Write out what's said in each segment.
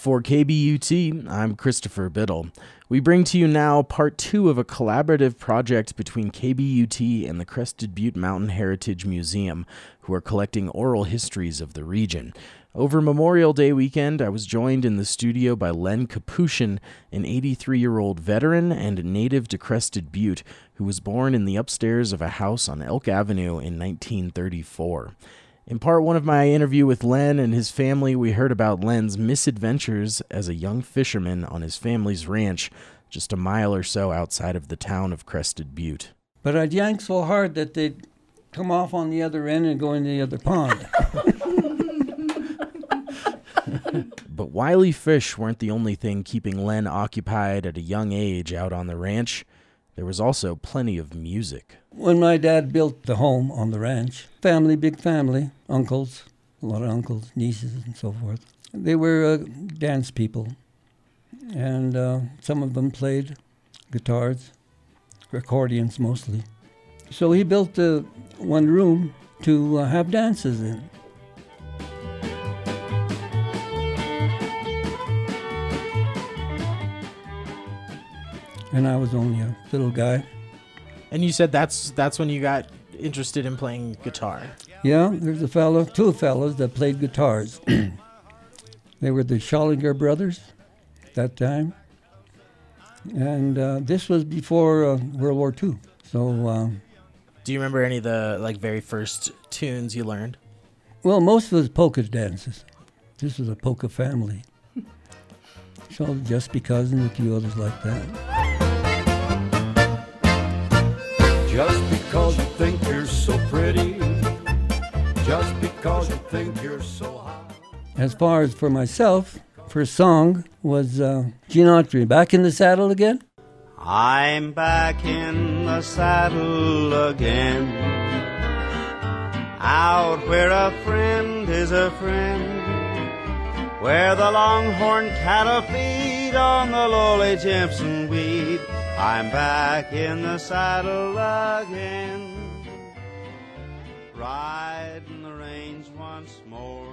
For KBUT, I'm Christopher Biddle. We bring to you now part two of a collaborative project between KBUT and the Crested Butte Mountain Heritage Museum, who are collecting oral histories of the region. Over Memorial Day weekend, I was joined in the studio by Len Kapushion, an 83 year old veteran and native to Crested Butte, who was born in the upstairs of a house on Elk Avenue in 1934. In part one of my interview with Len and his family, we heard about Len's misadventures as a young fisherman on his family's ranch just a mile or so outside of the town of Crested Butte. But I'd yank so hard that they'd come off on the other end and go into the other pond. but wily fish weren't the only thing keeping Len occupied at a young age out on the ranch. There was also plenty of music. When my dad built the home on the ranch, family, big family, uncles, a lot of uncles, nieces, and so forth, they were uh, dance people. And uh, some of them played guitars, accordions mostly. So he built uh, one room to uh, have dances in. And I was only a little guy. And you said that's that's when you got interested in playing guitar. Yeah, there's a fellow, two fellows that played guitars. they were the Schollinger brothers at that time. And uh, this was before uh, World War II. So. Um, Do you remember any of the like very first tunes you learned? Well, most of was polka dances. This was a polka family. so just because and a few others like that. Just because you think you're so pretty, just because you think you're so hot. As far as for myself, first song was uh, Gene Autry, Back in the Saddle Again. I'm back in the saddle again. Out where a friend is a friend. Where the longhorn cattle feed on the lowly Jimson weed. I'm back in the saddle again, riding the range once more.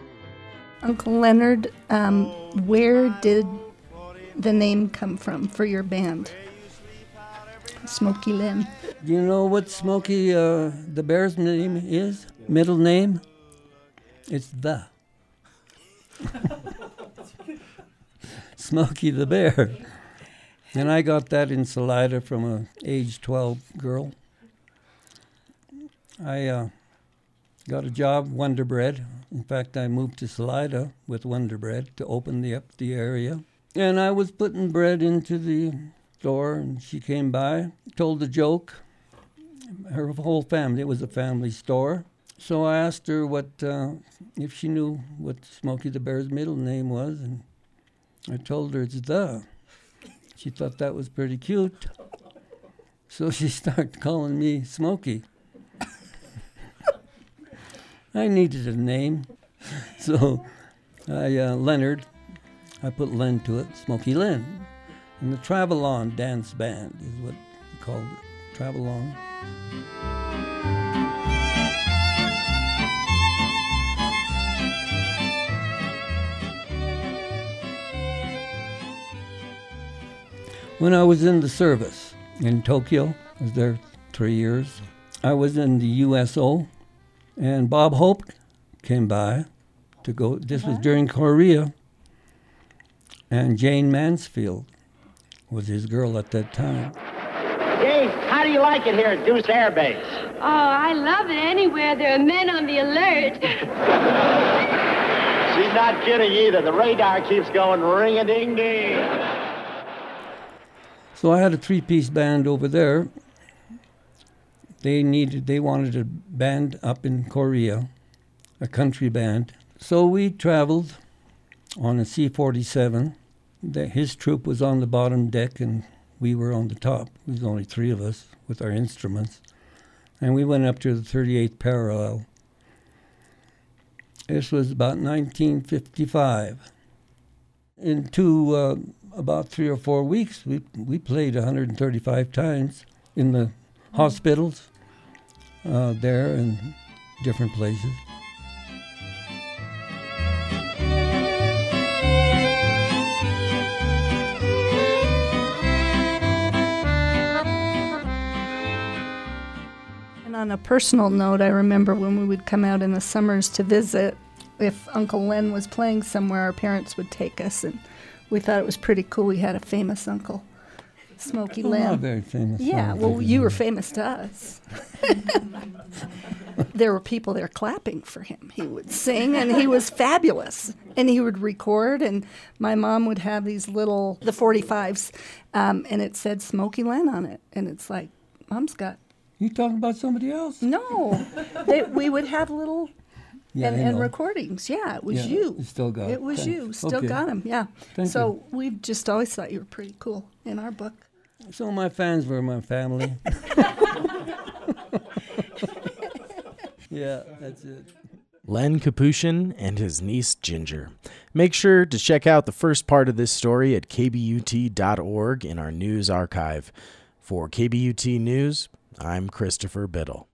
Uncle Leonard, um, where did the name come from for your band? Smokey Len. Do you know what Smokey uh, the Bear's name is? Middle name? It's the. Smokey the Bear. And I got that in Salida from a age 12 girl. I uh, got a job, Wonder Bread. In fact, I moved to Salida with Wonder Bread to open the, up the area. And I was putting bread into the store, and she came by, told a joke. Her whole family, it was a family store. So I asked her what uh, if she knew what Smokey the Bear's middle name was, and I told her it's the. She thought that was pretty cute. So she started calling me Smokey. I needed a name. So I, uh, Leonard, I put Len to it, Smokey Len. And the Travelon Dance Band is what we called it, Travelon. When I was in the service in Tokyo, I was there three years. I was in the USO, and Bob Hope came by to go. This was during Korea, and Jayne Mansfield was his girl at that time. Jane, how do you like it here at Goose Air Base? Oh, I love it anywhere there are men on the alert. She's not kidding either. The radar keeps going ring-a-ding-ding. So I had a three-piece band over there. They needed, they wanted a band up in Korea, a country band. So we traveled on a C-47. His troop was on the bottom deck, and we were on the top. There was only three of us with our instruments, and we went up to the 38th parallel. This was about 1955. In two uh, about three or four weeks, we, we played 135 times in the hospitals uh, there and different places. And on a personal note, I remember when we would come out in the summers to visit, if Uncle Len was playing somewhere, our parents would take us and we thought it was pretty cool. We had a famous uncle, Smokey Oh, not very famous. Yeah, well, you were famous to us. there were people there clapping for him. He would sing, and he was fabulous. And he would record, and my mom would have these little the 45s, um, and it said Smokey Len on it, and it's like, Mom's got You talking about somebody else? no. they, we would have little Yeah, and, and recordings. Yeah, it was Yeah, you. you still got it. It was Thanks. you. Still Okay. got him. Yeah. Thank so we've just always thought you were pretty cool in our book. So my fans were my family. yeah, that's it. Len Kapushion and his niece Ginger. Make sure to check out the first part of this story at kbut.org in our news archive. For KBUT News, I'm Christopher Biddle.